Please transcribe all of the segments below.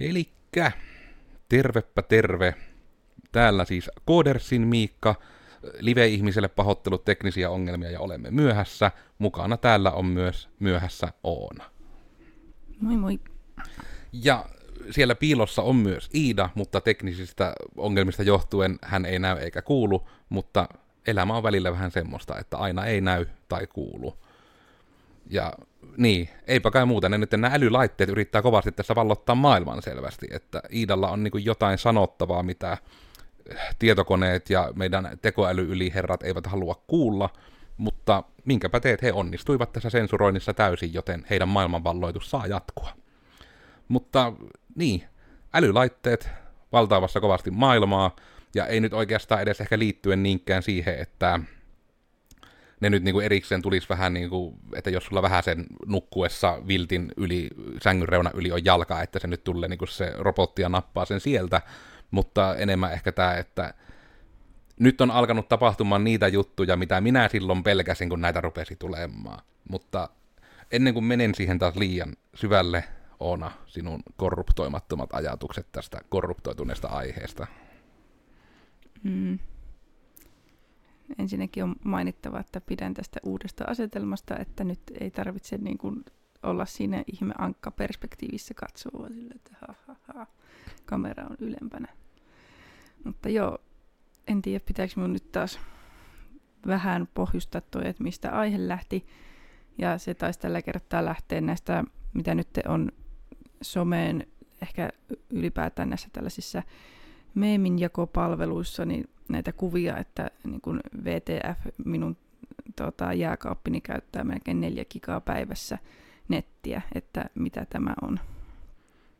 Elikkä, tervepä terve. Täällä siis Koodersin Miikka, live-ihmiselle pahoittelut teknisiä ongelmia ja olemme myöhässä. Mukana täällä on myös myöhässä Oona. Moi moi. Ja siellä piilossa on myös Iida, mutta teknisistä ongelmista johtuen hän ei näy eikä kuulu, mutta elämä on välillä vähän semmoista, että aina ei näy tai kuulu. Ja niin, eipä kai muuta. Ne nyt nämä älylaitteet yrittää kovasti tässä vallottaa maailman selvästi, että Iidalla on niin jotain sanottavaa, mitä tietokoneet ja meidän tekoälyyliherrat eivät halua kuulla, mutta minkäpä teet, he onnistuivat tässä sensuroinnissa täysin, joten heidän maailmanvalloitus saa jatkua. Mutta niin, älylaitteet valtaavassa kovasti maailmaa, ja ei nyt oikeastaan edes ehkä liittyen niinkään siihen, että ne nyt niinku erikseen tulisi vähän niin kuin, että jos sulla vähän sen nukkuessa viltin yli, sängyn reuna yli on jalka, että se nyt tulee niinku se robotti ja nappaa sen sieltä, mutta enemmän ehkä tämä, että nyt on alkanut tapahtumaan niitä juttuja, mitä minä silloin pelkäsin, kun näitä rupesi tulemaan. Mutta ennen kuin menen siihen taas liian syvälle, Oona, sinun korruptoimattomat ajatukset tästä korruptoituneesta aiheesta. Mm. Ensinnäkin on mainittava, että pidän tästä uudesta asetelmasta, että nyt ei tarvitse niin kuin olla siinä ihme ankka perspektiivissä katsoa sille, että ha, ha, ha, kamera on ylempänä. Mutta joo, en tiedä pitääkö minun nyt taas vähän pohjustaa toi, että mistä aihe lähti. Ja se taisi tällä kertaa lähteä näistä, mitä nyt on someen, ehkä ylipäätään näissä tällaisissa meeminjakopalveluissa, niin näitä kuvia, että niin kun VTF, minun tota, jääkaappini käyttää melkein neljä gigaa päivässä nettiä, että mitä tämä on.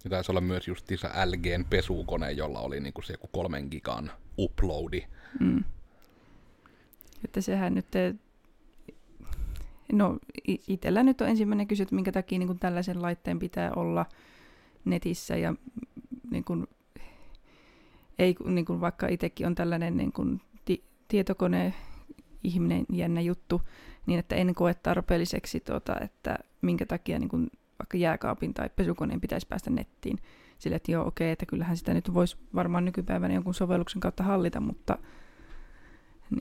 Ja taisi olla myös justiinsa LGn pesukone, jolla oli niin kuin se joku kolmen gigan uploadi. Mm. Että sehän nyt, no itsellä nyt on ensimmäinen kysymys, että minkä takia niin kuin tällaisen laitteen pitää olla netissä ja niin kuin, ei niin kuin vaikka itsekin on tällainen niin kuin ti- tietokone ihminen jännä juttu, niin että en koe tarpeelliseksi, tuota, että minkä takia niin kuin vaikka jääkaapin tai pesukoneen pitäisi päästä nettiin. Sille, että joo, okei, että kyllähän sitä nyt voisi varmaan nykypäivänä jonkun sovelluksen kautta hallita, mutta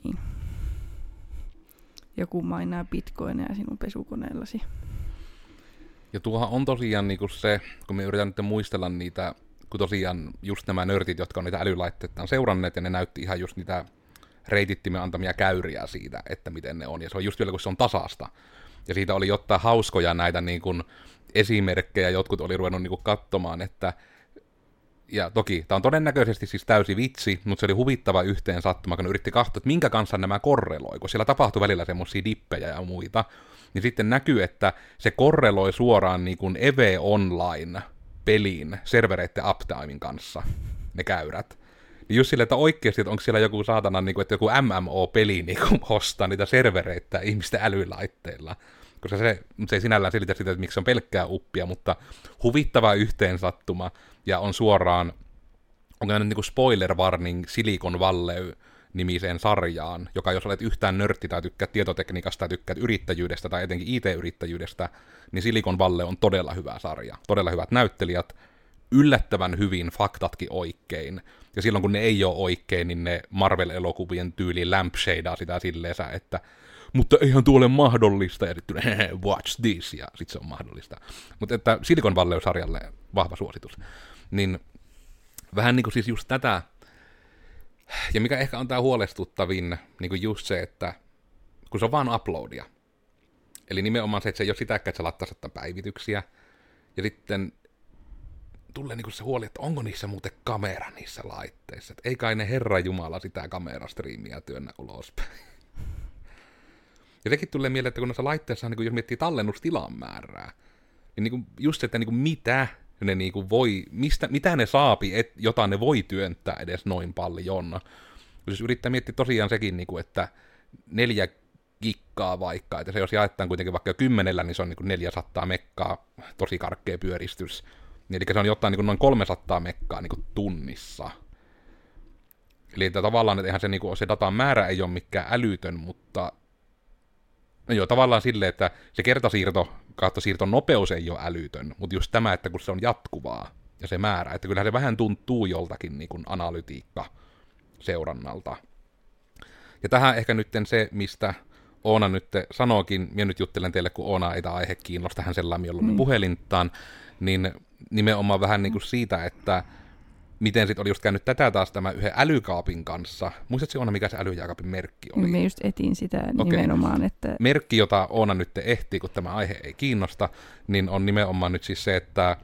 niin. Joku mainaa bitcoineja sinun pesukoneellasi. Ja tuohan on tosiaan niinku se, kun me yritän nyt muistella niitä, kun tosiaan just nämä nörtit, jotka on niitä älylaitteita on seuranneet, ja ne näytti ihan just niitä reitittimen antamia käyriä siitä, että miten ne on. Ja se on just vielä, kun se on tasasta. Ja siitä oli jotain hauskoja näitä niin kuin esimerkkejä, jotkut oli ruvennut niin kuin katsomaan, että ja toki, tämä on todennäköisesti siis täysi vitsi, mutta se oli huvittava yhteen sattuma, kun yritti katsoa, että minkä kanssa nämä korreloi, kun siellä tapahtui välillä semmoisia dippejä ja muita, niin sitten näkyy, että se korreloi suoraan niin kuin EVE Online peliin servereiden uptimein kanssa, ne käyrät. Niin just sille, että oikeasti, että onko siellä joku saatana, niin kuin, että joku MMO-peli niin kuin, hostaa niitä servereitä ihmisten älylaitteilla koska se, se ei sinällään selitä sitä, että miksi se on pelkkää uppia, mutta huvittava yhteensattuma, ja on suoraan, onko niin spoiler warning Silicon Valley nimiseen sarjaan, joka jos olet yhtään nörtti tai tykkäät tietotekniikasta tai tykkäät yrittäjyydestä tai etenkin IT-yrittäjyydestä, niin Silicon Valley on todella hyvä sarja. Todella hyvät näyttelijät, yllättävän hyvin faktatkin oikein. Ja silloin kun ne ei ole oikein, niin ne Marvel-elokuvien tyyli lampshadeaa sitä silleensä, että mutta eihän tuo ole mahdollista, ja sitten watch this, ja sitten se on mahdollista. Mutta että Silicon Valley-sarjalle vahva suositus. Niin vähän niin kuin siis just tätä, ja mikä ehkä on tämä huolestuttavin, niin kuin just se, että kun se on vaan uploadia, eli nimenomaan se, että se ei ole sitä, että sä laittaisit päivityksiä, ja sitten tulee niin se huoli, että onko niissä muuten kamera niissä laitteissa. Et ei kai ne Herra Jumala sitä kamerastriimiä työnnä ulospäin. Ja sekin tulee mieleen, että kun noissa laitteissa, niin kun jos miettii tallennustilan määrää, niin, niin kuin just se, että niin kuin mitä ne niin kuin voi, mistä, mitä ne saapi, et, jota ne voi työntää edes noin paljon. Jos yrittää miettiä tosiaan sekin, niin kuin, että neljä gikkaa vaikka, että se jos jaetaan kuitenkin vaikka kymmenellä, niin se on niin kuin 400 mekkaa, tosi karkkea pyöristys. Eli se on jotain niin kuin noin 300 mekkaa niin kuin tunnissa. Eli että tavallaan, että eihän se, niin kuin, se datan määrä ei ole mikään älytön, mutta No joo, tavallaan silleen, että se kertasiirto kautta siirton nopeus ei ole älytön, mutta just tämä, että kun se on jatkuvaa, ja se määrä. Että kyllähän se vähän tuntuu joltakin niin kuin analytiikka seurannalta. Ja tähän ehkä nyt se, mistä Oona nyt sanookin, minä nyt juttelen teille, kun Oona ei tämä aihe kiinnosta, hän sellainen, jolla mm. puhelintaan, niin nimenomaan vähän niin kuin siitä, että miten sitten oli just käynyt tätä taas tämä yhden älykaapin kanssa. Muistatko Oona, mikä se älyjääkaapin merkki oli? Me just etin sitä okay. nimenomaan. Että... Merkki, jota Oona nyt ehtii, kun tämä aihe ei kiinnosta, niin on nimenomaan nyt siis se, että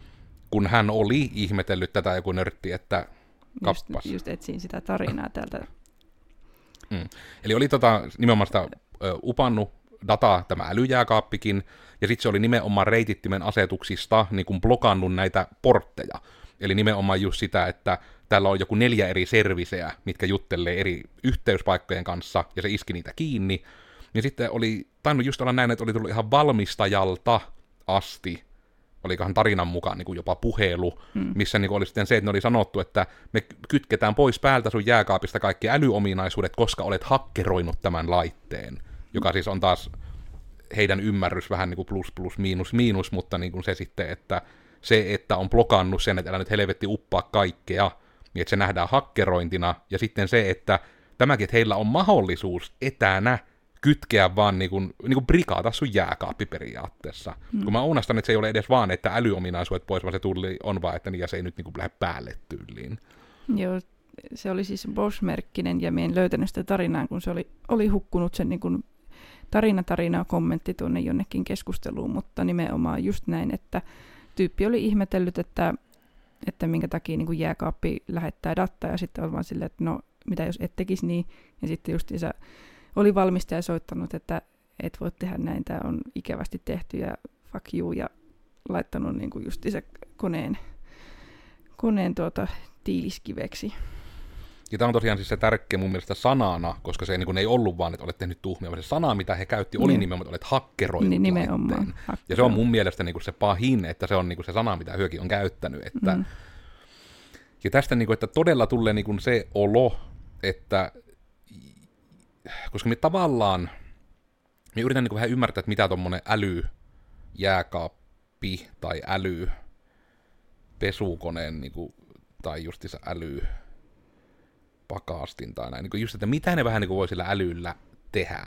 kun hän oli ihmetellyt tätä joku nörtti, että kappas. Just, just etsin sitä tarinaa täältä. Mm. Eli oli tota, nimenomaan sitä ö, upannut dataa tämä älyjääkaappikin, ja sitten se oli nimenomaan reitittimen asetuksista niin kuin blokannut näitä portteja. Eli nimenomaan just sitä, että täällä on joku neljä eri serviseä, mitkä juttelee eri yhteyspaikkojen kanssa, ja se iski niitä kiinni. Ja sitten oli tainnut just olla näin, että oli tullut ihan valmistajalta asti, olikohan tarinan mukaan niin kuin jopa puhelu, mm. missä niin kuin oli sitten se, että ne oli sanottu, että me kytketään pois päältä sun jääkaapista kaikki älyominaisuudet, koska olet hakkeroinut tämän laitteen, joka siis on taas heidän ymmärrys vähän niin kuin plus plus miinus miinus, mutta niin kuin se sitten, että se, että on blokannut sen, että älä nyt helvetti uppaa kaikkea, niin että se nähdään hakkerointina, ja sitten se, että tämäkin, että heillä on mahdollisuus etänä kytkeä vaan niin kuin, niin kuin brikaata sun jääkaappi periaatteessa. Mm. Kun mä uunastan, että se ei ole edes vaan, että älyominaisuudet pois, vaan se tuli on vaan, että niin, ja se ei nyt niin kuin lähde päälle tyyliin. Joo, se oli siis Bosch-merkkinen, ja en löytänyt sitä tarinaa, kun se oli, oli hukkunut sen niin kuin tarina tarinaa kommentti tuonne jonnekin keskusteluun, mutta nimenomaan just näin, että tyyppi oli ihmetellyt, että, että minkä takia niin kuin jääkaappi lähettää dataa ja sitten on vaan silleen, että no mitä jos et tekisi niin. Ja sitten just se oli valmistaja soittanut, että et voi tehdä näin, tämä on ikävästi tehty ja fuck you ja laittanut niin kuin just se koneen, koneen tuota, tiiliskiveksi. Ja tämä on tosiaan siis se tärkeä mun mielestä sanana, koska se ei, niin kuin, ei ollut vaan, että olet tehnyt tuhmia, vaan se sana, mitä he käytti, oli niin. nimenomaan, että olet hakkeroinut niin, nimenomaan. Ja se on mun mielestä niin kuin se pahin, että se on niin kuin se sana, mitä hyökin on käyttänyt. Että... Mm. Ja tästä, niin kuin, että todella tulee niin kuin se olo, että koska me tavallaan, me yritän niin kuin vähän ymmärtää, että mitä tuommoinen äly jääkaappi tai äly pesukoneen niin kuin, tai se äly pakastin tai näin. Niin just, että mitä ne vähän niin kuin voi sillä älyllä tehdä.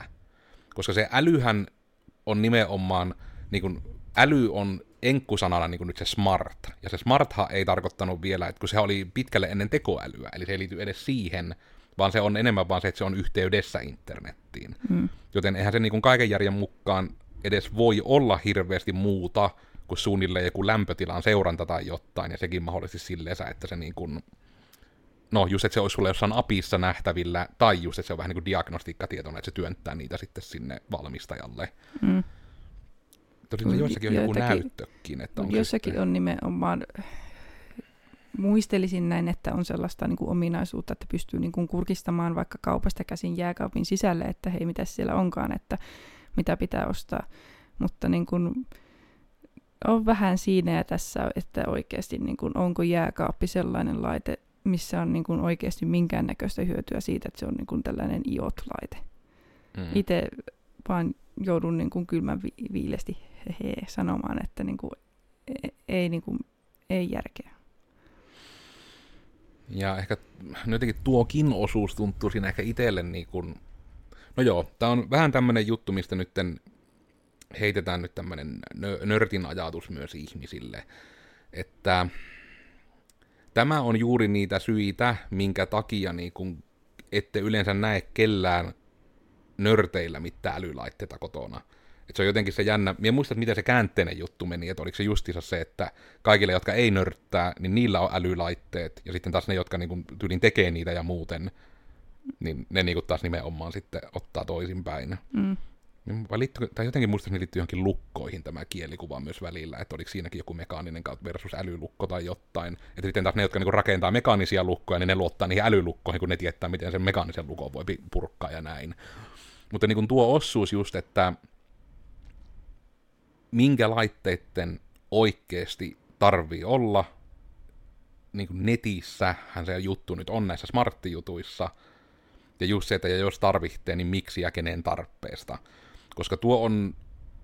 Koska se älyhän on nimenomaan, niin kuin, äly on enkkusanana niin kuin nyt se smart. Ja se smartha ei tarkoittanut vielä, että kun se oli pitkälle ennen tekoälyä, eli se ei liity edes siihen, vaan se on enemmän vaan se, että se on yhteydessä internettiin. Mm. Joten eihän se niin kuin kaiken järjen mukaan edes voi olla hirveästi muuta kuin suunnilleen joku lämpötilan seuranta tai jotain, ja sekin mahdollisesti silleen, että se niin kuin no just, että se olisi sulle jossain apissa nähtävillä, tai just, että se on vähän niin kuin diagnostiikkatietona, että se työntää niitä sitten sinne valmistajalle. Mm. Tosin joissakin on joku näyttökin. Että on jossakin sitten... on nimenomaan, muistelisin näin, että on sellaista niin kuin ominaisuutta, että pystyy niin kuin kurkistamaan vaikka kaupasta käsin jääkaapin sisälle, että hei, mitä siellä onkaan, että mitä pitää ostaa. Mutta niin kuin, on vähän siinä ja tässä, että oikeasti niin kuin, onko jääkaappi sellainen laite, missä on niin kuin oikeasti minkäännäköistä hyötyä siitä, että se on niin kuin tällainen IOT-laite. Mm. Itse vaan joudun niin kuin kylmän vi- viilesti he, sanomaan, että niin kuin, e-, ei, niin kuin, ei järkeä. Ja ehkä jotenkin tuokin osuus tuntuu siinä ehkä itselle niin kuin, no joo, tämä on vähän tämmöinen juttu, mistä nyt heitetään nyt tämmöinen nörtin ajatus myös ihmisille, että tämä on juuri niitä syitä, minkä takia niin kun ette yleensä näe kellään nörteillä mitään älylaitteita kotona. Et se on jotenkin se jännä, minä muistan, miten se käänteinen juttu meni, että oliko se justiinsa se, että kaikille, jotka ei nörttää, niin niillä on älylaitteet, ja sitten taas ne, jotka niin tyylin tekee niitä ja muuten, niin ne niin taas nimenomaan sitten ottaa toisinpäin. Mm. Niin vai liittyy, tai jotenkin muistan, että liittyy johonkin lukkoihin tämä kielikuva myös välillä, että oliko siinäkin joku mekaaninen versus älylukko tai jotain. Että sitten taas ne, jotka niinku rakentaa mekaanisia lukkoja, niin ne luottaa niihin älylukkoihin, kun ne tietää, miten sen mekaanisen lukon voi purkkaa ja näin. Mutta niin tuo osuus just, että minkä laitteiden oikeasti tarvii olla, niin kuin netissähän se juttu nyt on näissä smarttijutuissa, ja just se, että jos tarvitsee, niin miksi ja kenen tarpeesta koska tuo on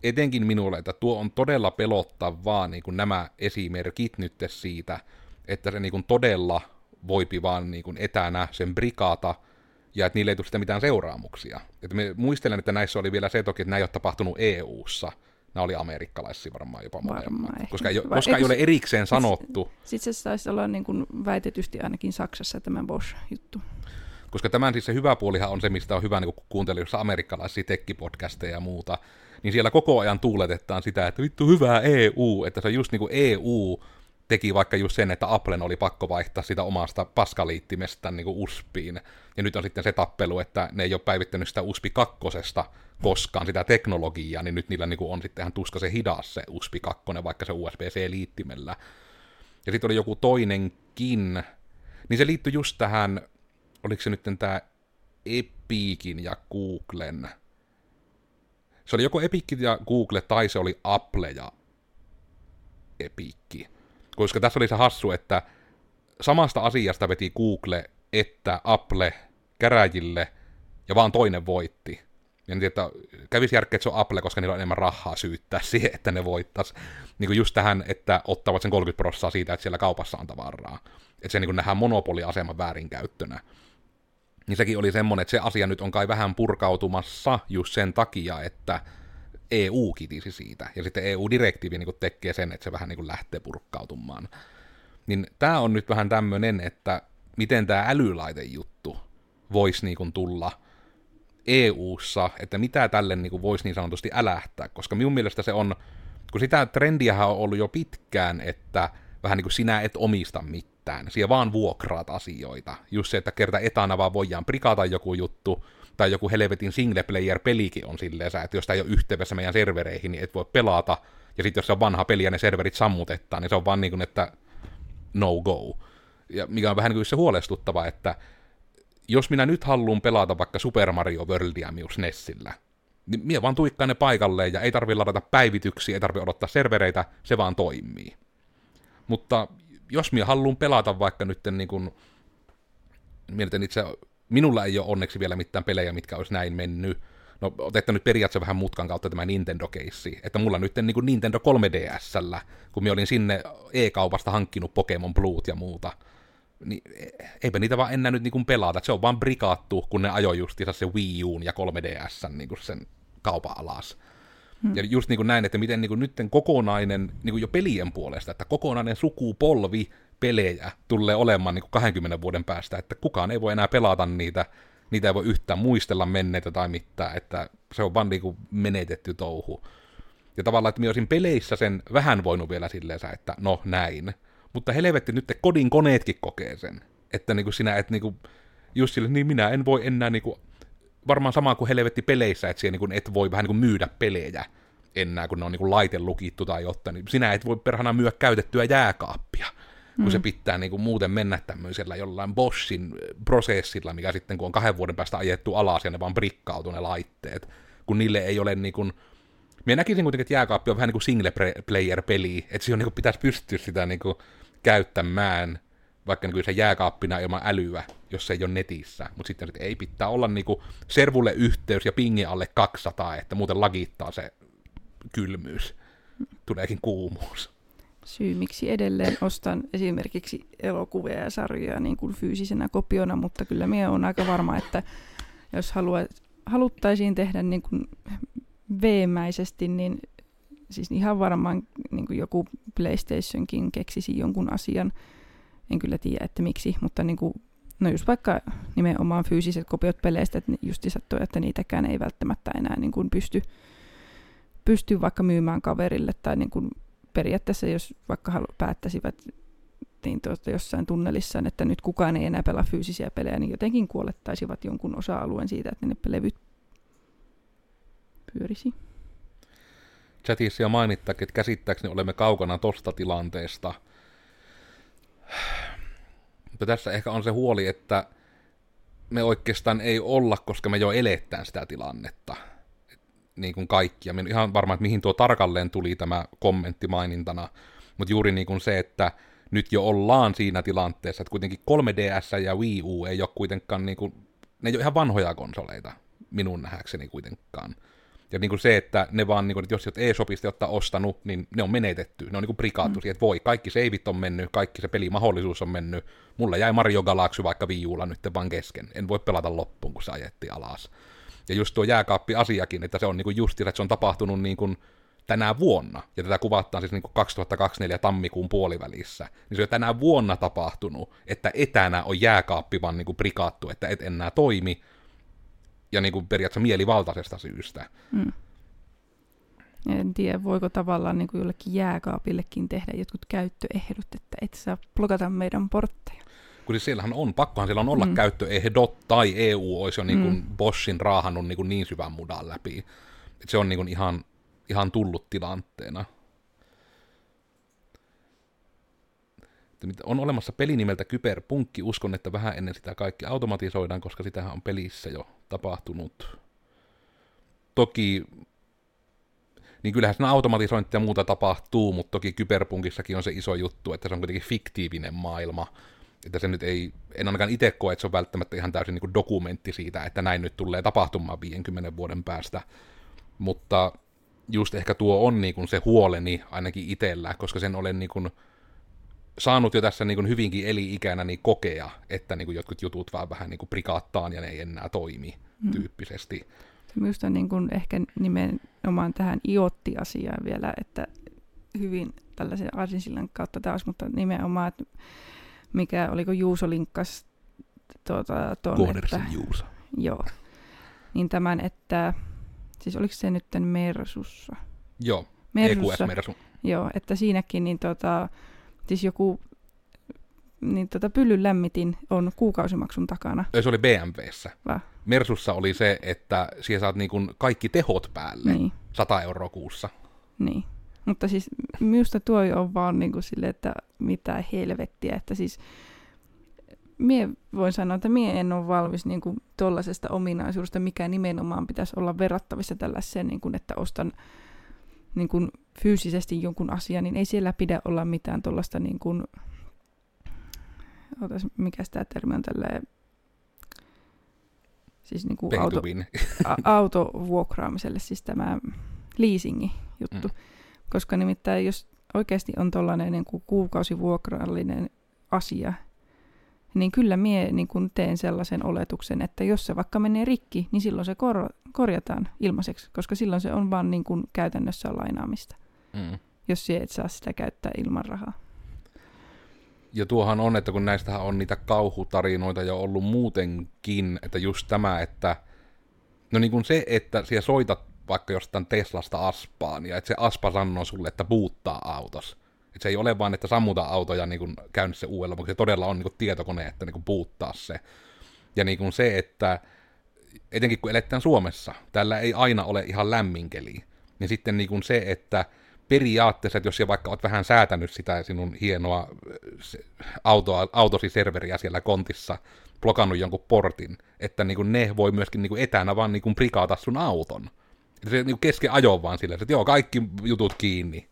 etenkin minulle, että tuo on todella pelottavaa niin kuin nämä esimerkit nyt siitä, että se niin kuin todella voipi vaan niin kuin etänä sen brikaata, ja että niille ei tule sitä mitään seuraamuksia. Että me muistelen, että näissä oli vielä se toki, että nämä ei ole tapahtunut EU-ssa, nämä oli amerikkalaisia varmaan jopa molemmat, koska, ei, koska ei ole erikseen sanottu. Sitten se taisi olla niin kuin väitetysti ainakin Saksassa tämä Bosch-juttu. Koska tämän siis se hyvä puolihan on se, mistä on hyvä niin kuuntella amerikkalaisia tekkipodcasteja ja muuta, niin siellä koko ajan tuuletetaan sitä, että vittu hyvää EU, että se on just niin kuin EU teki vaikka just sen, että Applen oli pakko vaihtaa sitä omasta paskaliittimestään niin USPiin. Ja nyt on sitten se tappelu, että ne ei ole päivittänyt sitä USPi kakkosesta koskaan, sitä teknologiaa, niin nyt niillä niin kuin on sitten ihan tuskaisen hidas se USPi 2, vaikka se USB-C-liittimellä. Ja sitten oli joku toinenkin, niin se liittyi just tähän, oliko se nyt tämä Epikin ja Googlen, se oli joko Epic ja Google, tai se oli Apple ja Epic koska tässä oli se hassu, että samasta asiasta veti Google että Apple käräjille, ja vaan toinen voitti. Ja niin, että kävisi järkeä, että se on Apple, koska niillä on enemmän rahaa syyttää siihen, että ne voittas. Niin kuin just tähän, että ottavat sen 30 prosenttia siitä, että siellä kaupassa on tavaraa. Että se niin kuin nähdään monopoliaseman väärinkäyttönä. Niin sekin oli semmoinen, että se asia nyt on kai vähän purkautumassa just sen takia, että EU kitisi siitä, ja sitten EU-direktiivi niin tekee sen, että se vähän niin lähtee purkkautumaan. Niin tämä on nyt vähän tämmöinen, että miten tämä älylaitejuttu voisi niin tulla EU-ssa, että mitä tälle niin voisi niin sanotusti älähtää, koska minun mielestä se on, kun sitä trendiähän on ollut jo pitkään, että vähän niin kuin sinä et omista mitään, siellä vaan vuokraat asioita. Just se, että kerta etana vaan voidaan prikata joku juttu, tai joku helvetin single-player-pelikin on silleen, että jos tämä ei ole yhteydessä meidän servereihin, niin et voi pelata, ja sitten jos se on vanha peli ja ne serverit sammutetaan, niin se on vaan niin kuin, että no go. Ja mikä on vähän niin kuin se huolestuttava, että jos minä nyt haluan pelata vaikka Super Mario Worldia minus Nessillä, niin minä vaan tuikkaan ne paikalleen ja ei tarvi ladata päivityksiä, ei tarvi odottaa servereitä, se vaan toimii. Mutta jos minä haluan pelata vaikka nyt niin kuin, mietin itse Minulla ei ole onneksi vielä mitään pelejä, mitkä olisi näin mennyt. No, otetta nyt periaatteessa vähän mutkan kautta tämä Nintendo-keissi. Että mulla nyt niin kuin Nintendo 3DSllä, kun minä olin sinne e-kaupasta hankkinut Pokemon Bluet ja muuta, niin eipä niitä vaan enää nyt niin kuin pelata. Se on vaan brikaattu, kun ne ajoi justiinsa se Wii Uun ja 3DS niin kuin sen kaupan alas. Ja just niin kuin näin, että miten niin kuin nytten kokonainen, niin kuin jo pelien puolesta, että kokonainen sukupolvi pelejä tulee olemaan niin kuin 20 vuoden päästä, että kukaan ei voi enää pelata niitä, niitä ei voi yhtään muistella menneitä tai mitään, että se on vaan niin kuin menetetty touhu. Ja tavallaan, että minä olisin peleissä sen vähän voinut vielä silleen, että no näin. Mutta helvetti, nyt kodin koneetkin kokee sen. Että niin kuin sinä et niin kuin, just sille, niin minä en voi enää niin kuin, varmaan sama kuin helvetti peleissä, että niin kuin et voi vähän niin myydä pelejä enää, kun ne on niin kuin laite lukittu tai jotain. Niin sinä et voi perhana myydä käytettyä jääkaappia kun mm. se pitää niin kuin muuten mennä tämmöisellä jollain Boschin prosessilla, mikä sitten kun on kahden vuoden päästä ajettu alas ja ne vaan brikkautuu ne laitteet, kun niille ei ole niin kuin, minä näkisin kuitenkin, että jääkaappi on vähän niin kuin single player peli, että siihen niin kuin pitäisi pystyä sitä niin kuin käyttämään, vaikka niin se jääkaappina ilman älyä, jos se ei ole netissä, mutta sitten että ei pitää olla niin kuin servulle yhteys ja pingi alle 200, että muuten lagittaa se kylmyys, tuleekin kuumuus. Syy, miksi edelleen ostan esimerkiksi elokuvia ja sarjoja niin kuin fyysisenä kopiona, mutta kyllä minä olen aika varma, että jos halua, haluttaisiin tehdä niin kuin veemäisesti, niin siis ihan varmaan niin kuin joku PlayStationkin keksisi jonkun asian. En kyllä tiedä, että miksi, mutta niin kuin, no just vaikka nimenomaan fyysiset kopiot peleistä, että just sattuu, että niitäkään ei välttämättä enää niin kuin pysty, pysty vaikka myymään kaverille tai niin kuin periaatteessa jos vaikka halu, päättäisivät niin tuota, jossain tunnelissa, että nyt kukaan ei enää pelaa fyysisiä pelejä, niin jotenkin kuolettaisivat jonkun osa-alueen siitä, että ne levyt pyörisi. Chatissa jo mainittakin, että käsittääkseni olemme kaukana tosta tilanteesta. Mutta tässä ehkä on se huoli, että me oikeastaan ei olla, koska me jo elettään sitä tilannetta niin kuin kaikkia. Minä ihan varma, että mihin tuo tarkalleen tuli tämä kommentti mainintana, mutta juuri niin kuin se, että nyt jo ollaan siinä tilanteessa, että kuitenkin 3DS ja Wii U ei ole kuitenkaan, niin kuin, ne ei ole ihan vanhoja konsoleita, minun nähäkseni kuitenkaan. Ja niin kuin se, että ne vaan, niin kuin, että jos et e-shopista ottaa ostanut, niin ne on menetetty. Ne on niin kuin prikaattu mm. siihen, että voi, kaikki seivit on mennyt, kaikki se pelimahdollisuus on mennyt. Mulla jäi Mario Galaxy vaikka viiulla nyt vaan kesken. En voi pelata loppuun, kun se ajettiin alas. Ja just tuo jääkaappi-asiakin, että se on niin kuin just, että se on tapahtunut niin kuin tänä vuonna, ja tätä kuvataan siis niin kuin 2024 tammikuun puolivälissä, niin se on tänä vuonna tapahtunut, että etänä on jääkaappi vaan niin kuin prikaattu, että et enää toimi, ja niin kuin periaatteessa mielivaltaisesta syystä. Mm. En tiedä, voiko tavallaan niin kuin jollekin jääkaapillekin tehdä jotkut käyttöehdot, että et saa blokata meidän portteja. Kun siis siellähän on, pakkohan siellä on olla mm. käyttöehdot, tai EU olisi jo niin kuin mm. Boschin raahannut niin, kuin niin syvän mudan läpi. Et se on niin kuin ihan, ihan tullut tilanteena. On olemassa peli nimeltä Kyberpunkki. Uskon, että vähän ennen sitä kaikki automatisoidaan, koska sitähän on pelissä jo tapahtunut. Toki, niin kyllähän siinä automatisointia ja muuta tapahtuu, mutta toki Kyberpunkissakin on se iso juttu, että se on kuitenkin fiktiivinen maailma. Että se nyt ei, en ainakaan itse koe, että se on välttämättä ihan täysin niin dokumentti siitä, että näin nyt tulee tapahtumaan 50 vuoden päästä. Mutta just ehkä tuo on niin kuin se huoleni ainakin itsellä, koska sen olen niin kuin saanut jo tässä niin kuin hyvinkin eli-ikänä niin kokea, että niin kuin jotkut jutut vaan vähän niin kuin prikaattaan ja ne ei enää toimi mm. tyyppisesti. Minusta niin kuin ehkä nimenomaan tähän iotti-asiaan vielä, että hyvin tällaisen arsinsillan kautta taas, mutta nimenomaan, että mikä, oliko Juuso linkkas tuota, tuon, että, Juuso. Joo. Niin tämän, että, siis oliko se nyt Mersussa? Joo, Mersussa, EQS Mersu. Joo, että siinäkin niin tota, siis joku niin tota, pyllyn lämmitin on kuukausimaksun takana. Se oli BMWssä. Va? Mersussa oli se, että siellä saat niin kuin kaikki tehot päälle. Niin. 100 euroa kuussa. Niin. Mutta siis minusta tuo on vaan niin kuin sille, että mitä helvettiä. Että siis mie voin sanoa, että mie en ole valmis niin kuin tuollaisesta ominaisuudesta, mikä nimenomaan pitäisi olla verrattavissa tällaiseen, niin kuin, että ostan niin kuin fyysisesti jonkun asian, niin ei siellä pidä olla mitään tuollaista niin kuin, otas, mikä tämä termi on tälleen, siis niin kuin auto, a, autovuokraamiselle, siis tämä leasingi juttu. Mm. Koska nimittäin jos oikeasti on tuollainen niin kuin kuukausivuokrallinen asia, niin kyllä mie niin kun teen sellaisen oletuksen, että jos se vaikka menee rikki, niin silloin se kor- korjataan ilmaiseksi, koska silloin se on vaan niin kun käytännössä lainaamista, mm. jos se et saa sitä käyttää ilman rahaa. Ja tuohan on, että kun näistähän on niitä kauhutarinoita jo ollut muutenkin, että just tämä, että no niin kuin se, että siellä soitat vaikka jostain Teslasta aspaan, ja että se aspa sanoo sulle, että buuttaa autos, et se ei ole vaan, että sammuta autoja niin kuin käynnissä uudella, mutta se todella on niin kuin tietokone, että niin kuin puuttaa se. Ja niin kuin se, että etenkin kun eletään Suomessa, tällä ei aina ole ihan lämminkeli, niin sitten niin kuin se, että periaatteessa, että jos sä vaikka oot vähän säätänyt sitä sinun hienoa autoa, autosi serveriä siellä kontissa, blokannut jonkun portin, että niin kuin ne voi myöskin niin kuin etänä vaan niin kuin prikaata sun auton. Että se niin kesken ajoon vaan silleen, että joo, kaikki jutut kiinni,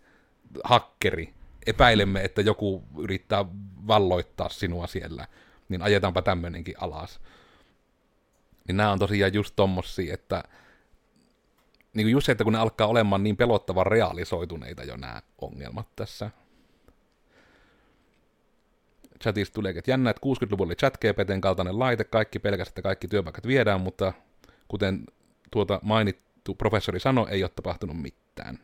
hakkeri, epäilemme, että joku yrittää valloittaa sinua siellä, niin ajetaanpa tämmöinenkin alas. Niin nämä on tosiaan just tommosia, että niin kuin just se, että kun ne alkaa olemaan niin pelottavan realisoituneita jo nämä ongelmat tässä. Chatista tulee, että jännä, että 60-luvulla oli ChatGPTn kaltainen laite, kaikki pelkästään, että kaikki työpaikat viedään, mutta kuten tuota mainittu professori sanoi, ei ole tapahtunut mitään.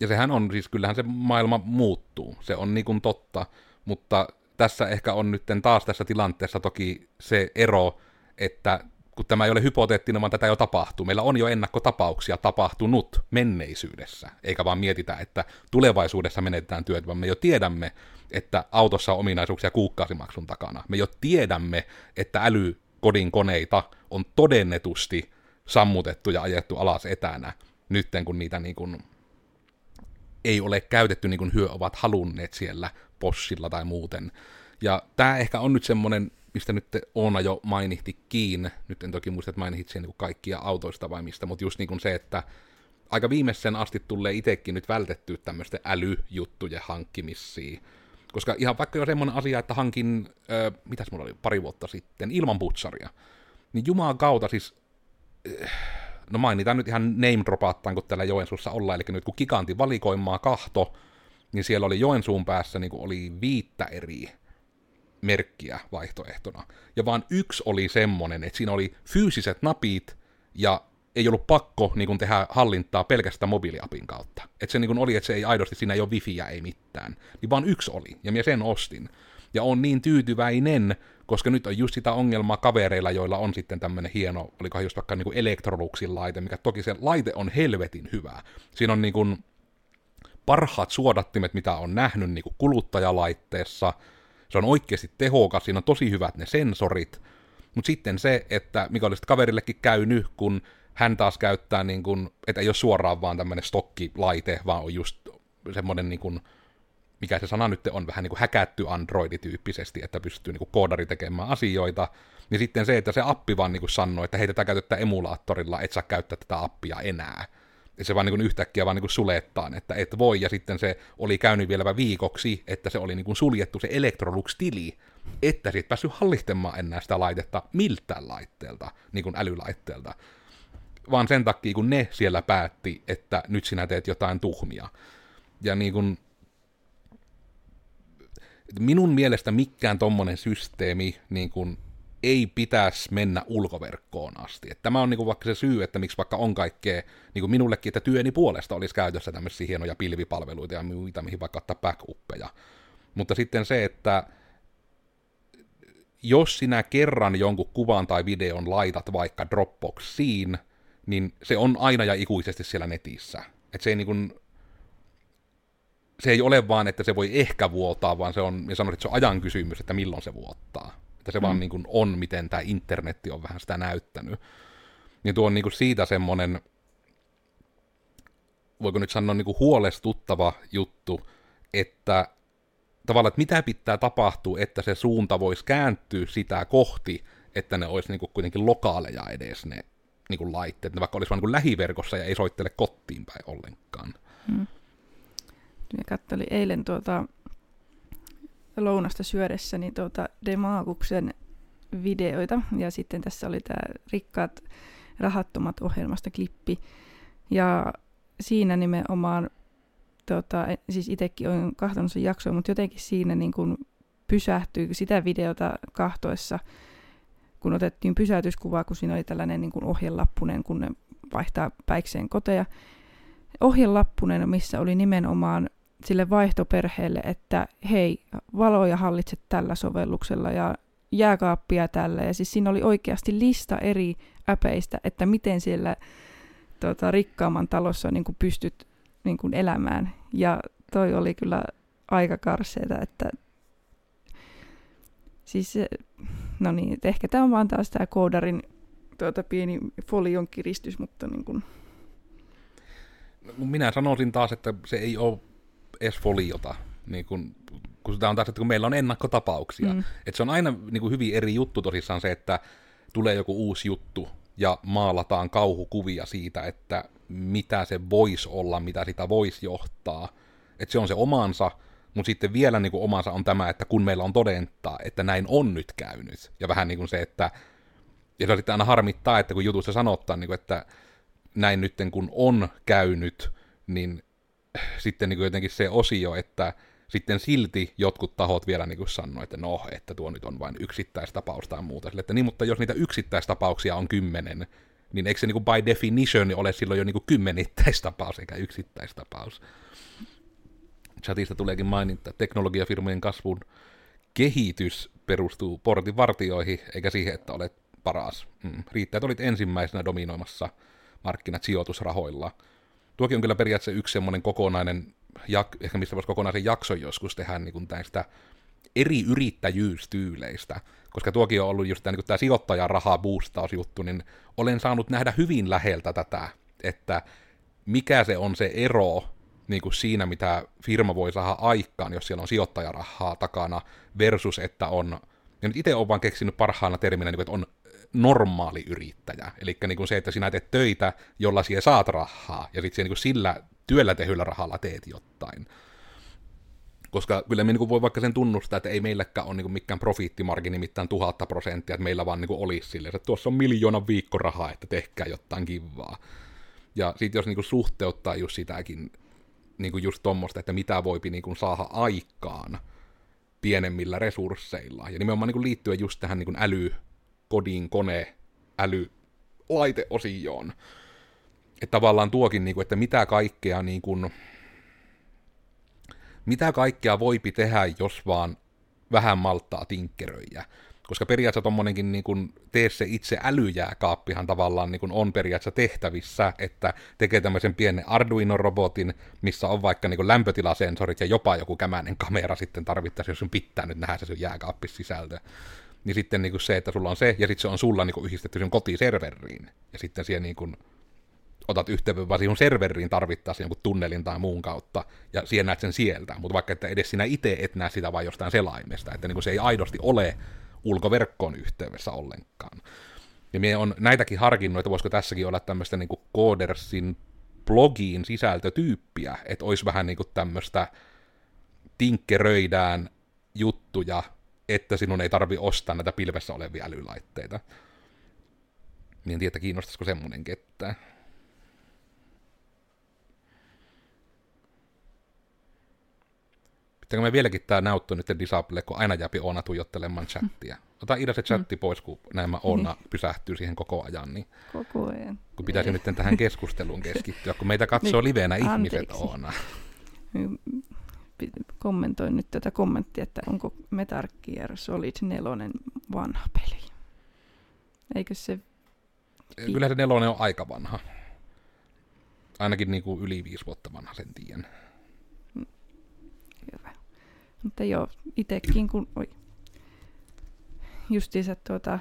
Ja sehän on siis, kyllähän se maailma muuttuu, se on niin kuin totta, mutta tässä ehkä on nyt taas tässä tilanteessa toki se ero, että kun tämä ei ole hypoteettinen, vaan tätä jo tapahtuu. Meillä on jo ennakkotapauksia tapahtunut menneisyydessä, eikä vaan mietitä, että tulevaisuudessa menetetään työt, vaan me jo tiedämme, että autossa on ominaisuuksia kuukausimaksun takana. Me jo tiedämme, että älykodin koneita on todennetusti sammutettu ja ajettu alas etänä, nytten kun niitä niin kuin ei ole käytetty niin kuin hyö ovat halunneet siellä Boschilla tai muuten. Ja tämä ehkä on nyt semmoinen, mistä nyt Oona jo mainittikin, nyt en toki muista, että mainitsit sen niin kaikkia autoista vai mistä, mutta just niin kuin se, että aika viimeisen asti tulee itsekin nyt vältettyä tämmöisten älyjuttujen hankkimisia. Koska ihan vaikka jo semmoinen asia, että hankin, äh, mitäs mulla oli pari vuotta sitten, ilman butsaria, niin jumaan kautta siis, äh, no mainitaan nyt ihan name dropattaan, kun täällä Joensuussa ollaan, eli nyt kun Gigantin valikoimaa kahto, niin siellä oli Joensuun päässä niin oli viittä eri merkkiä vaihtoehtona. Ja vaan yksi oli semmonen, että siinä oli fyysiset napit ja ei ollut pakko niin kuin, tehdä hallintaa pelkästään mobiiliapin kautta. Että se niin kuin, oli, että se ei aidosti, siinä ei ole wifiä, ei mitään. Niin vaan yksi oli, ja minä sen ostin. Ja on niin tyytyväinen, koska nyt on just sitä ongelmaa kavereilla, joilla on sitten tämmöinen hieno, olikohan just vaikka niin Electroluxin laite, mikä toki se laite on helvetin hyvä. Siinä on niin kuin parhaat suodattimet, mitä on nähnyt niin kuin kuluttajalaitteessa. Se on oikeasti tehokas, siinä on tosi hyvät ne sensorit. Mutta sitten se, että mikä olisi kaverillekin käynyt, kun hän taas käyttää, niin kuin, että ei ole suoraan vaan tämmöinen stokkilaite, vaan on just semmoinen, niin kuin, mikä se sana nyt on, vähän niin kuin häkätty Android-tyyppisesti, että pystyy niin kuin koodari tekemään asioita, niin sitten se, että se appi vaan niin kuin sanoo, että hei, tätä käytetään emulaattorilla, et saa käyttää tätä appia enää. Ja se vaan niin yhtäkkiä vaan niin sulettaan, että et voi, ja sitten se oli käynyt vielä viikoksi, että se oli niin suljettu se Electrolux-tili, että siitä päässyt hallitsemaan enää sitä laitetta miltään laitteelta, niin kuin älylaitteelta vaan sen takia, kun ne siellä päätti, että nyt sinä teet jotain tuhmia. Ja niin kuin, minun mielestä mikään tommonen systeemi niin kuin, ei pitäisi mennä ulkoverkkoon asti. Et tämä on niin kuin vaikka se syy, että miksi vaikka on kaikkea, niin kuin minullekin, että työni puolesta olisi käytössä tämmöisiä hienoja pilvipalveluita ja muita, mihin vaikka ottaa backuppeja. Mutta sitten se, että jos sinä kerran jonkun kuvan tai videon laitat vaikka Dropboxiin, niin se on aina ja ikuisesti siellä netissä. Et se ei niin kuin, se ei ole vaan, että se voi ehkä vuotaa, vaan se on, ja sanoit, että se on ajan kysymys, että milloin se vuottaa. Että se mm. vaan niin kuin on, miten tämä internetti on vähän sitä näyttänyt. Niin tuo on niin kuin siitä semmoinen, voiko nyt sanoa niin kuin huolestuttava juttu, että tavallaan, että mitä pitää tapahtua, että se suunta voisi kääntyä sitä kohti, että ne olisi niin kuin kuitenkin lokaaleja edes ne niin kuin laitteet, ne vaikka olisi vain niin lähiverkossa ja ei soittele kotiin päin ollenkaan. Hmm. Ja kattelin eilen tuota lounasta syödessä niin tuota Demaaguksen videoita, ja sitten tässä oli tämä Rikkaat rahattomat ohjelmasta klippi, ja siinä nimenomaan, tuota, siis itsekin olen kahtonut sen jaksoa, mutta jotenkin siinä niin kuin pysähtyy sitä videota kahtoessa, kun otettiin pysäytyskuvaa, kun siinä oli tällainen niin kuin ohjelappunen, kun ne vaihtaa päikseen koteja. Ohjelappunen, missä oli nimenomaan sille vaihtoperheelle, että hei, valoja hallitset tällä sovelluksella ja jääkaappia tällä. Ja siis siinä oli oikeasti lista eri äpeistä, että miten siellä tota, rikkaamman talossa niin kuin pystyt niin kuin elämään. Ja toi oli kyllä aika karseeta, että siis no niin, ehkä tämä on vaan taas tämä koodarin tuota, pieni folion kiristys, mutta niin kuin... No, minä sanoisin taas, että se ei ole edes foliota, niin kun, kun sitä on taas, että kun meillä on ennakkotapauksia. Mm. Että se on aina niin kuin hyvin eri juttu tosissaan se, että tulee joku uusi juttu ja maalataan kauhukuvia siitä, että mitä se voisi olla, mitä sitä voisi johtaa. Että se on se omansa, mutta sitten vielä niin kuin omansa on tämä, että kun meillä on todentaa, että näin on nyt käynyt. Ja vähän niin kuin se, että ja se sitten aina harmittaa, että kun jutussa sanotaan, niin kuin, että näin nyt kun on käynyt, niin sitten niin kuin jotenkin se osio, että sitten silti jotkut tahot vielä niin sanoo, että no, että tuo nyt on vain yksittäistapaus tai muuta. Sille, että niin, mutta jos niitä yksittäistapauksia on kymmenen, niin eikö se niin kuin by definition ole silloin jo niin kuin kymmenittäistapaus eikä yksittäistapaus? Chatista tuleekin maininta, että teknologiafirmojen kasvun kehitys perustuu portin vartioihin, eikä siihen, että olet paras. Mm. Riittää, että olit ensimmäisenä dominoimassa markkinat sijoitusrahoilla. Tuokin on kyllä periaatteessa yksi semmoinen kokonainen, jak- ehkä mistä voisi kokonaisen jakson joskus tehdä niin kuin näistä eri yrittäjyystyyleistä, koska tuokin on ollut just tämä, niin tämä sijoittajan rahaa boostausjuttu, niin olen saanut nähdä hyvin läheltä tätä, että mikä se on se ero niin kuin siinä, mitä firma voi saada aikaan, jos siellä on sijoittajarahaa takana, versus että on, ja nyt itse olen vaan keksinyt parhaana terminä, niin kuin, että on normaali yrittäjä. Eli niin se, että sinä teet töitä, jolla sinä saat rahaa, ja sitten niin sillä työllä tehyllä rahalla teet jotain. Koska kyllä me niin voi vaikka sen tunnustaa, että ei meilläkään ole niin mikään profiittimargini mitään tuhatta prosenttia, että meillä vaan niin olisi silleen, että tuossa on miljoona viikkorahaa, että tehkää jotain kivaa. Ja sitten jos niin suhteuttaa just sitäkin, niin kuin just tuommoista, että mitä voipi niin saada aikaan pienemmillä resursseilla. Ja nimenomaan niin liittyen just tähän niin äly, kodin, kone, äly, laiteosioon. Että tavallaan tuokin, niin kuin, että mitä kaikkea, niin kuin, mitä kaikkea voipi tehdä, jos vaan vähän malttaa tinkkeröjä. Koska periaatteessa tommonenkin niin kuin, tee se itse älyjääkaappihan tavallaan niin kuin, on periaatteessa tehtävissä, että tekee tämmöisen pienen Arduino-robotin, missä on vaikka niin kuin, lämpötilasensorit ja jopa joku kämäinen kamera sitten tarvittaisiin, jos sun pitää nyt nähdä se sun jääkaappissisältö niin sitten niin kuin se, että sulla on se, ja sitten se on sulla niin kuin yhdistetty sen kotiserveriin, ja sitten siellä niin kuin otat yhteyden vaan siihen serveriin tarvittaisiin jonkun tunnelin tai muun kautta, ja siihen näet sen sieltä, mutta vaikka että edes sinä itse et näe sitä vain jostain selaimesta, että niin kuin se ei aidosti ole ulkoverkkoon yhteydessä ollenkaan. Ja minä on näitäkin harkinnut, että voisiko tässäkin olla tämmöistä niin Codersin blogiin sisältötyyppiä, että olisi vähän niin kuin tämmöistä tinkkeröidään juttuja että sinun ei tarvi ostaa näitä pilvessä olevia älylaitteita. Niin en tiedä, kiinnostaisiko semmoinen kettä. Pitääkö me vieläkin tää näyttö nyt disable, kun aina jääpi Oona tuijottelemaan chattia. Ota Ida se chatti mm. pois, kun nämä Oona niin. pysähtyy siihen koko ajan. Niin koko ajan. Kun pitäisi nyt tähän keskusteluun keskittyä, kun meitä katsoo niin. livenä ihmiset Oona. Kommentoin nyt tätä kommenttia, että onko Metal Gear Solid 4 vanha peli. Eikö se... Kyllä se nelonen on aika vanha. Ainakin niin kuin yli viisi vuotta vanha, sen tiedän. Hyvä. Mutta joo, itsekin kun... Oi. Justiinsa tuota,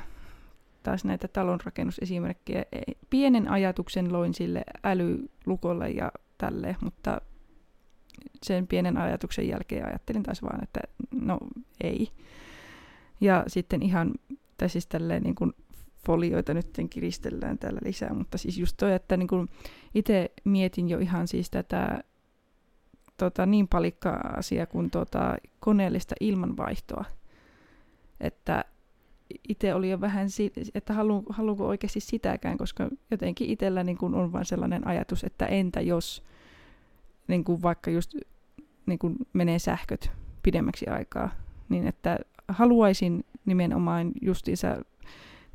taas näitä talonrakennusesimerkkejä. Pienen ajatuksen loin sille älylukolle ja tälle, mutta sen pienen ajatuksen jälkeen ajattelin taas vaan, että no ei. Ja sitten ihan, tai siis tälleen niin kuin folioita nyt kiristellään täällä lisää, mutta siis just toi, että niin itse mietin jo ihan siis tätä tota, niin palikka-asia kuin tota, koneellista ilmanvaihtoa. Että itse oli jo vähän, että halu, haluanko oikeasti sitäkään, koska jotenkin itsellä niin kuin on vain sellainen ajatus, että entä jos niin kuin vaikka just niin kuin menee sähköt pidemmäksi aikaa, niin että haluaisin nimenomaan justiinsa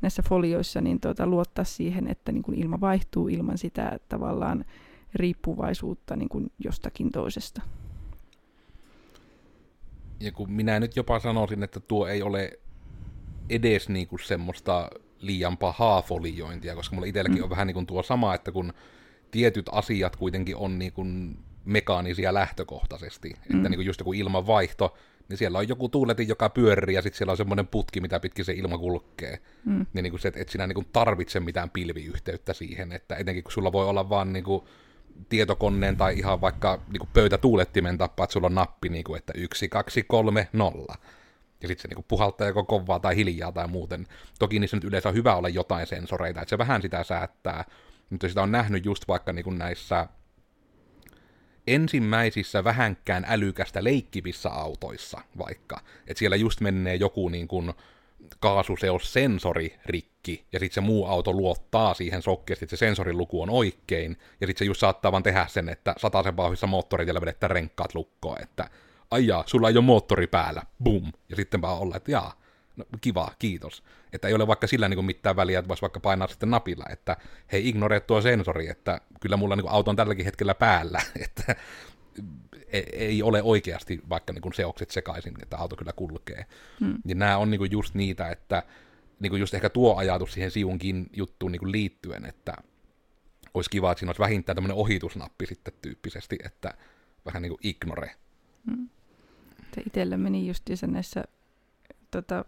näissä folioissa niin tuota, luottaa siihen, että niin kuin ilma vaihtuu ilman sitä tavallaan riippuvaisuutta niin kuin jostakin toisesta. Ja kun minä nyt jopa sanoisin, että tuo ei ole edes niin kuin semmoista liian pahaa foliointia, koska mulla itselläkin mm. on vähän niin kuin tuo sama, että kun tietyt asiat kuitenkin on niin kuin mekaanisia lähtökohtaisesti. Mm. Että niin kuin just joku ilmanvaihto, niin siellä on joku tuuletin, joka pyörii, ja sitten siellä on semmoinen putki, mitä pitkin se ilma kulkee. Mm. Niin, niin kuin se, että et sinä niin kuin tarvitse mitään pilviyhteyttä siihen, että etenkin kun sulla voi olla vaan niin kuin tietokoneen tai ihan vaikka niin kuin pöytätuulettimen tappaa, että sulla on nappi, niin kuin, että 1, 2, 3, 0. Ja sitten se niin kuin puhaltaa joko kovaa tai hiljaa tai muuten. Toki niissä nyt yleensä on hyvä olla jotain sensoreita, että se vähän sitä säättää. Mutta sitä on nähnyt just vaikka niin kuin näissä ensimmäisissä vähänkään älykästä leikkivissä autoissa vaikka. Että siellä just menee joku niin kuin kaasuseossensori rikki, ja sitten se muu auto luottaa siihen sokkeesti, että se sensorin luku on oikein, ja sitten se just saattaa vaan tehdä sen, että sen vauhissa moottoritiellä vedettä renkkaat lukkoon, että aijaa, sulla ei ole moottori päällä, bum, ja sitten vaan olla, että jaa, no, kiva, kiitos. Että ei ole vaikka sillä niin kuin mitään väliä, että voisi vaikka painaa sitten napilla, että hei, ignoree tuo sensori, että kyllä mulla niin kuin auto on tälläkin hetkellä päällä, että e, ei ole oikeasti vaikka niin kuin seokset sekaisin, että auto kyllä kulkee. Hmm. Ja nämä on niin kuin just niitä, että niin kuin just ehkä tuo ajatus siihen sivunkin juttuun niin kuin liittyen, että olisi kiva, että siinä olisi vähintään tämmöinen ohitusnappi sitten tyyppisesti, että vähän niin kuin ignore. Hmm. Itsellä meni just näissä tota,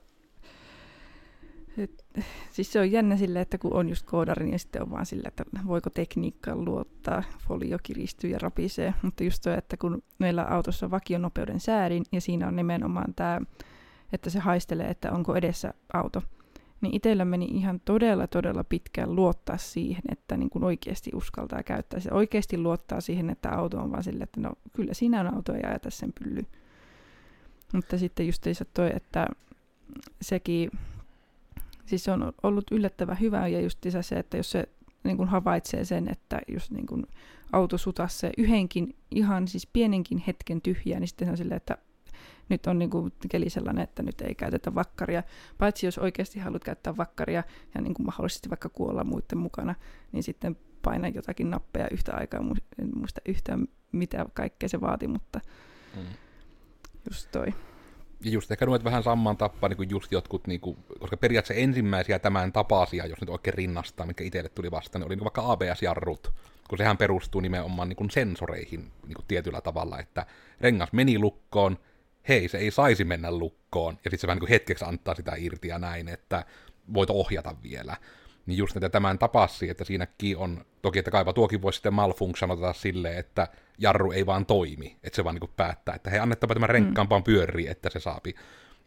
et, siis se on jännä sille, että kun on just koodari, niin sitten on vaan sille, että voiko tekniikkaan luottaa, folio kiristyy ja rapisee. Mutta just se, että kun meillä autossa on vakionopeuden säädin ja siinä on nimenomaan tämä, että se haistelee, että onko edessä auto, niin itsellä meni ihan todella, todella pitkään luottaa siihen, että niin kuin oikeasti uskaltaa käyttää. Se oikeasti luottaa siihen, että auto on vaan sille, että no kyllä siinä on auto ja ajata sen pylly. Mutta sitten just toi, että sekin, siis se on ollut yllättävän hyvä ja just se, että jos se niin kuin havaitsee sen, että jos niin kuin auto sutas se yhdenkin ihan siis pienenkin hetken tyhjää, niin sitten se on silleen, että nyt on niin kuin keli sellainen, että nyt ei käytetä vakkaria. Paitsi jos oikeasti haluat käyttää vakkaria ja niin kuin mahdollisesti vaikka kuolla muiden mukana, niin sitten paina jotakin nappeja yhtä aikaa. En muista yhtään mitä kaikkea se vaati, mutta mm. just toi. Ja just ehkä noit vähän samaan tappaa niin kuin just jotkut, niin kuin, koska periaatteessa ensimmäisiä tämän tapaisia, jos nyt oikein rinnastaa, mikä itselle tuli vastaan, niin oli niin vaikka ABS-jarrut, kun sehän perustuu nimenomaan niin kuin sensoreihin niin kuin tietyllä tavalla, että rengas meni lukkoon, hei, se ei saisi mennä lukkoon, ja sitten se vähän niin kuin hetkeksi antaa sitä irti ja näin, että voit ohjata vielä. Niin just näitä tämän tapassi, että siinäkin on, toki että kaiva tuokin voisi sitten malfunktionata silleen, että jarru ei vaan toimi, että se vaan niin kuin päättää, että hei, annettava tämän renkkaampaan mm. pyöriä, että se saapi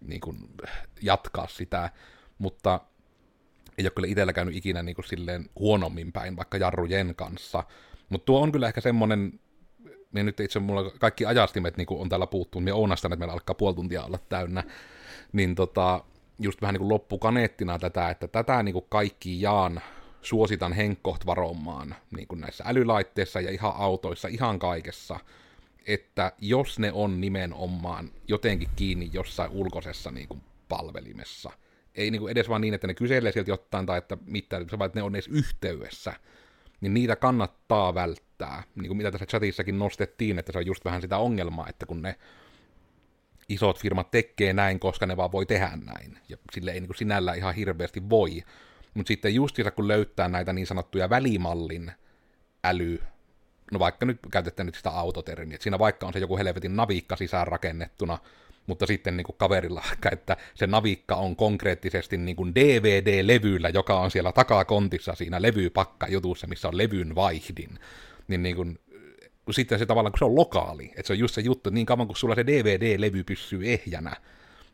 niin kuin, jatkaa sitä, mutta ei ole kyllä itsellä käynyt ikinä niin kuin silleen huonommin päin, vaikka jarrujen kanssa. Mutta tuo on kyllä ehkä semmoinen niin nyt itse mulla kaikki ajastimet niin on täällä puuttunut, niin ounastan, että meillä alkaa puoli tuntia olla täynnä, niin tota, just vähän niin kuin loppukaneettina tätä, että tätä niin kuin kaikki jaan suositan henkkoht varomaan niin kuin näissä älylaitteissa ja ihan autoissa, ihan kaikessa, että jos ne on nimenomaan jotenkin kiinni jossain ulkoisessa niin kuin palvelimessa, ei niin kuin edes vaan niin, että ne kyselee sieltä jotain tai että mitään, vaan että ne on edes yhteydessä, niin niitä kannattaa välttää. Niin kuin mitä tässä chatissakin nostettiin, että se on just vähän sitä ongelmaa, että kun ne isot firmat tekee näin, koska ne vaan voi tehdä näin. Ja sille ei niin kuin sinällä ihan hirveästi voi. Mutta sitten justiinsa kun löytää näitä niin sanottuja välimallin äly, no vaikka nyt käytetään nyt sitä autotermiä, että siinä vaikka on se joku helvetin naviikka sisään rakennettuna, mutta sitten niin kuin kaverilla, että se naviikka on konkreettisesti niin kuin DVD-levyllä, joka on siellä takakontissa siinä levypakka jutussa, missä on levyn vaihdin, niin, niin kuin, sitten se tavallaan, kun se on lokaali, että se on just se juttu, niin kauan kuin sulla se DVD-levy pysyy ehjänä,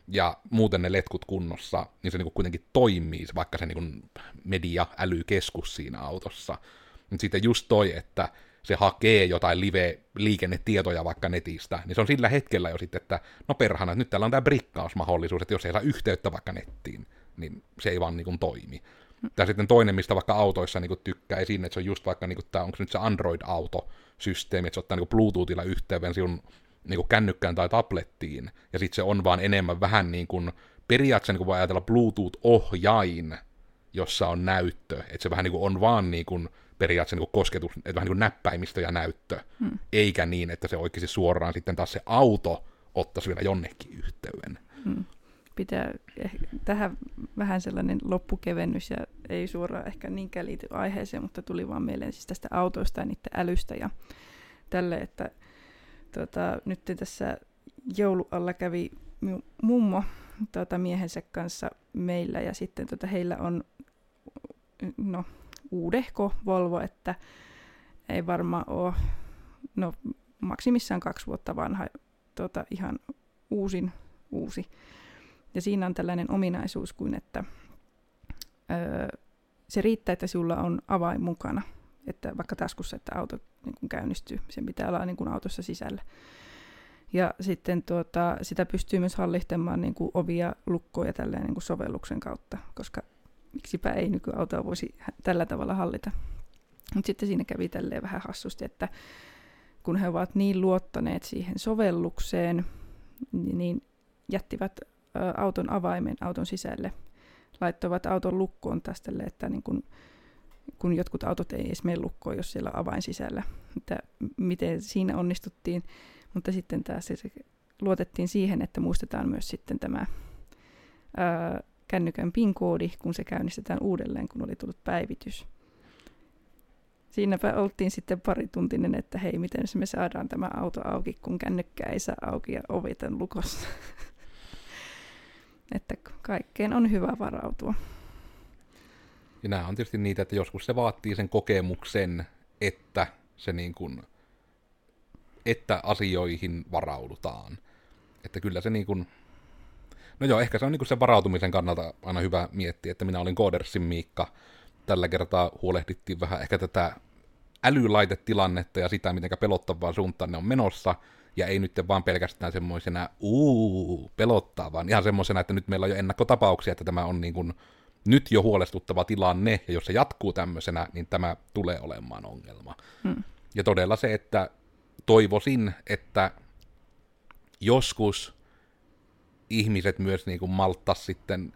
ja muuten ne letkut kunnossa, niin se niin kuin kuitenkin toimii, vaikka se niin kuin media-älykeskus siinä autossa. Mutta sitten just toi, että se hakee jotain live-liikennetietoja vaikka netistä, niin se on sillä hetkellä jo sitten, että no perhana, että nyt täällä on tämä brikkausmahdollisuus, että jos ei saa yhteyttä vaikka nettiin, niin se ei vaan niin kuin toimi. Tai sitten toinen, mistä vaikka autoissa niin tykkää esiin, että se on just vaikka, niin kuin, tämä, onko se nyt se Android-auto-systeemi, että se ottaa niin Bluetoothilla yhteyden sinun niin kuin kännykkään tai tablettiin, ja sitten se on vaan enemmän vähän niin kuin, periaatteessa niin kuin voi ajatella Bluetooth-ohjain, jossa on näyttö, että se vähän niin kuin on vaan niin kuin periaatteessa niin kuin kosketus, että vähän niin kuin näppäimistö ja näyttö, hmm. eikä niin, että se oikeasti suoraan sitten taas se auto ottaisi vielä jonnekin yhteyden. Hmm. Pitää tähän vähän sellainen loppukevennys, ja ei suoraan ehkä niinkään liity aiheeseen, mutta tuli vaan mieleen siis tästä autoista ja niiden älystä ja tälle, että tota, nyt tässä joulualla kävi mummo tota, miehensä kanssa meillä ja sitten tota, heillä on no, uudehko Volvo, että ei varmaan ole, no maksimissaan kaksi vuotta vanha, tota, ihan uusin uusi. Ja siinä on tällainen ominaisuus kuin, että öö, se riittää, että sinulla on avain mukana, että vaikka taskussa, että auto niin kuin käynnistyy, sen pitää olla niin kuin autossa sisällä. Ja sitten tuota, sitä pystyy myös hallittamaan niin ovia, lukkoja tälleen niin kuin sovelluksen kautta, koska miksipä ei nykyautoa voisi tällä tavalla hallita. Mutta sitten siinä kävi tälleen vähän hassusti, että kun he ovat niin luottaneet siihen sovellukseen, niin jättivät auton avaimen auton sisälle, laittoivat auton lukkoon tästä, että niin kun, kun jotkut autot ei edes mene lukkoon, jos siellä on avain sisällä, että miten siinä onnistuttiin, mutta sitten taas se, luotettiin siihen, että muistetaan myös sitten tämä ää, kännykän PIN-koodi, kun se käynnistetään uudelleen, kun oli tullut päivitys. Siinäpä oltiin sitten pari tuntinen, että hei, miten me saadaan tämä auto auki, kun kännykkä ei saa auki ja ovet on lukossa. että kaikkeen on hyvä varautua. Ja nämä on tietysti niitä, että joskus se vaatii sen kokemuksen, että se niin kuin, että asioihin varaudutaan. Että kyllä se niin kuin, No joo, ehkä se on niin sen varautumisen kannalta aina hyvä miettiä, että minä olin Koodersin Miikka. Tällä kertaa huolehdittiin vähän ehkä tätä älylaitetilannetta ja sitä, miten pelottavaa suuntaan ne on menossa. Ja ei nyt vaan pelkästään semmoisena uu, pelottaa, vaan ihan semmoisena, että nyt meillä on jo ennakkotapauksia, että tämä on niin kuin nyt jo huolestuttava tilanne, ja jos se jatkuu tämmöisenä, niin tämä tulee olemaan ongelma. Hmm. Ja todella se, että toivoisin, että joskus ihmiset myös niin kuin malttaa sitten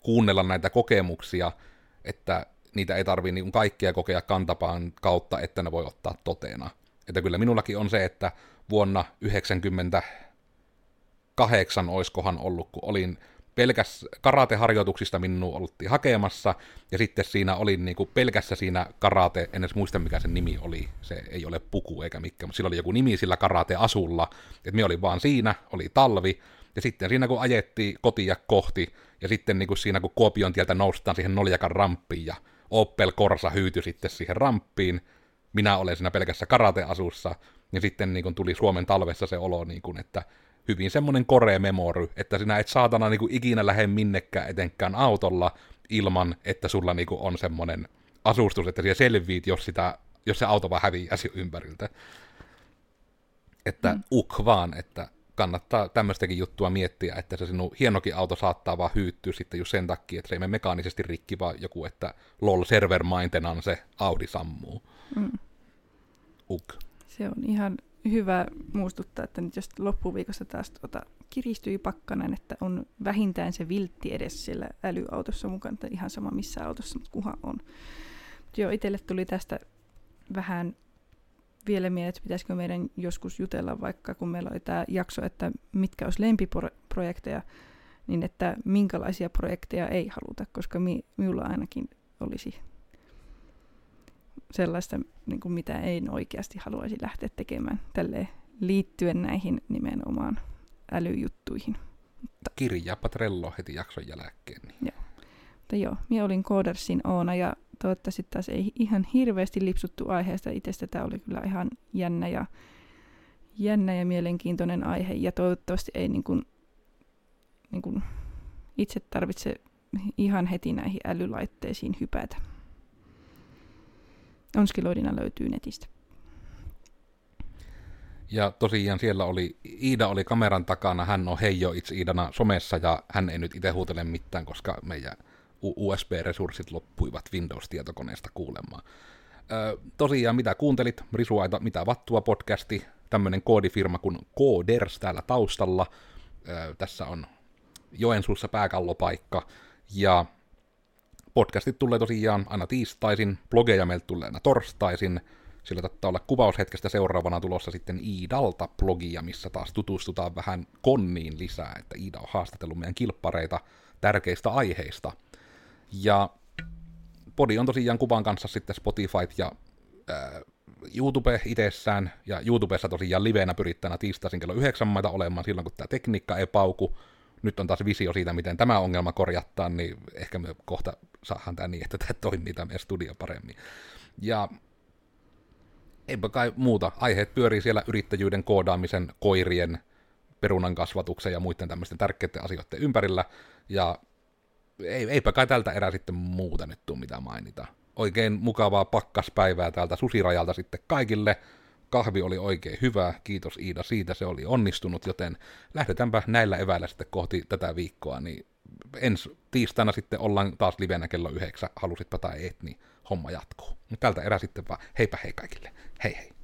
kuunnella näitä kokemuksia, että niitä ei tarvitse niin kaikkia kokea kantapaan kautta, että ne voi ottaa totena. Että kyllä minullakin on se, että vuonna 1998 oiskohan ollut, kun olin pelkäs karateharjoituksista minun oltiin hakemassa, ja sitten siinä oli niin kuin pelkässä siinä karate, en edes muista mikä sen nimi oli, se ei ole puku eikä mikään, mutta sillä oli joku nimi sillä karate-asulla, että me oli vaan siinä, oli talvi, ja sitten siinä kun ajettiin kotia kohti, ja sitten niin kuin siinä kun Kuopion tieltä noustaan siihen Noljakan ramppiin, ja Opel Corsa hyytyi sitten siihen ramppiin, minä olen siinä pelkässä karateasussa, ja sitten niin kuin tuli Suomen talvessa se olo, niin kuin, että hyvin semmoinen korea memory, että sinä et saatana niin kuin ikinä lähde minnekään etenkään autolla ilman, että sulla niin kuin on semmoinen asustus, että siellä selviit, jos, sitä, jos se auto vaan häviää ympäriltä. Että mm. uk vaan, että kannattaa tämmöistäkin juttua miettiä, että se sinun hienokin auto saattaa vaan hyyttyä sitten just sen takia, että se ei mene mekaanisesti rikki, vaan joku, että lol server maintenance Audi sammuu. Mm. Uk. Se on ihan hyvä muistuttaa, että nyt jos loppuviikosta taas tuota, kiristyi pakkanen, että on vähintään se viltti edes siellä älyautossa mukana, että ihan sama missä autossa, mutta kuha on. Mut joo, itselle tuli tästä vähän vielä mieleen, että pitäisikö meidän joskus jutella vaikka, kun meillä oli tämä jakso, että mitkä olisi lempiprojekteja, niin että minkälaisia projekteja ei haluta, koska mi, minulla ainakin olisi sellaista, niin kuin mitä ei oikeasti haluaisi lähteä tekemään tälle liittyen näihin nimenomaan älyjuttuihin. Mutta, Kirjaapa Trello heti jakson jälkeen. Niin. Joo. Mutta joo, minä olin Codersin Oona ja toivottavasti taas ei ihan hirveästi lipsuttu aiheesta. Itse tämä oli kyllä ihan jännä ja, jännä ja mielenkiintoinen aihe ja toivottavasti ei niin kuin, niin kuin itse tarvitse ihan heti näihin älylaitteisiin hypätä. Onskiloidina löytyy netistä. Ja tosiaan siellä oli, Iida oli kameran takana, hän on Heijo itse Iidana somessa ja hän ei nyt itse huutele mitään, koska meidän USB-resurssit loppuivat Windows-tietokoneesta kuulemaan. Ö, tosiaan, mitä kuuntelit, Risuaita, mitä vattua podcasti, tämmöinen koodifirma kuin Coders täällä taustalla. Ö, tässä on Joensuussa pääkallopaikka, ja podcastit tulee tosiaan aina tiistaisin, blogeja meiltä tulee aina torstaisin, sillä täytyy olla kuvaushetkestä seuraavana tulossa sitten Iidalta blogia, missä taas tutustutaan vähän konniin lisää, että Iida on haastatellut meidän kilppareita tärkeistä aiheista. Ja podi on tosiaan kuvan kanssa sitten Spotify ja ää, YouTube itsessään, ja YouTubessa tosiaan liveenä pyrittänä tiistaisin kello yhdeksän maita olemaan silloin, kun tämä tekniikka ei pauku. Nyt on taas visio siitä, miten tämä ongelma korjataan, niin ehkä me kohta saadaan tämä niin, että tämä toimii tämä meidän studio paremmin. Ja eipä kai muuta. Aiheet pyörii siellä yrittäjyyden koodaamisen, koirien, perunan kasvatuksen ja muiden tämmöisten tärkeiden asioiden ympärillä. Ja ei, eipä kai tältä erää sitten muuta nyt tule mitä mainita. Oikein mukavaa pakkaspäivää täältä susirajalta sitten kaikille. Kahvi oli oikein hyvä, kiitos Iida siitä, se oli onnistunut, joten lähdetäänpä näillä eväillä sitten kohti tätä viikkoa, niin ensi tiistaina sitten ollaan taas livenä kello yhdeksän, halusitpa tai et, niin homma jatkuu. Tältä erää sitten vaan heipä hei kaikille. Hei hei.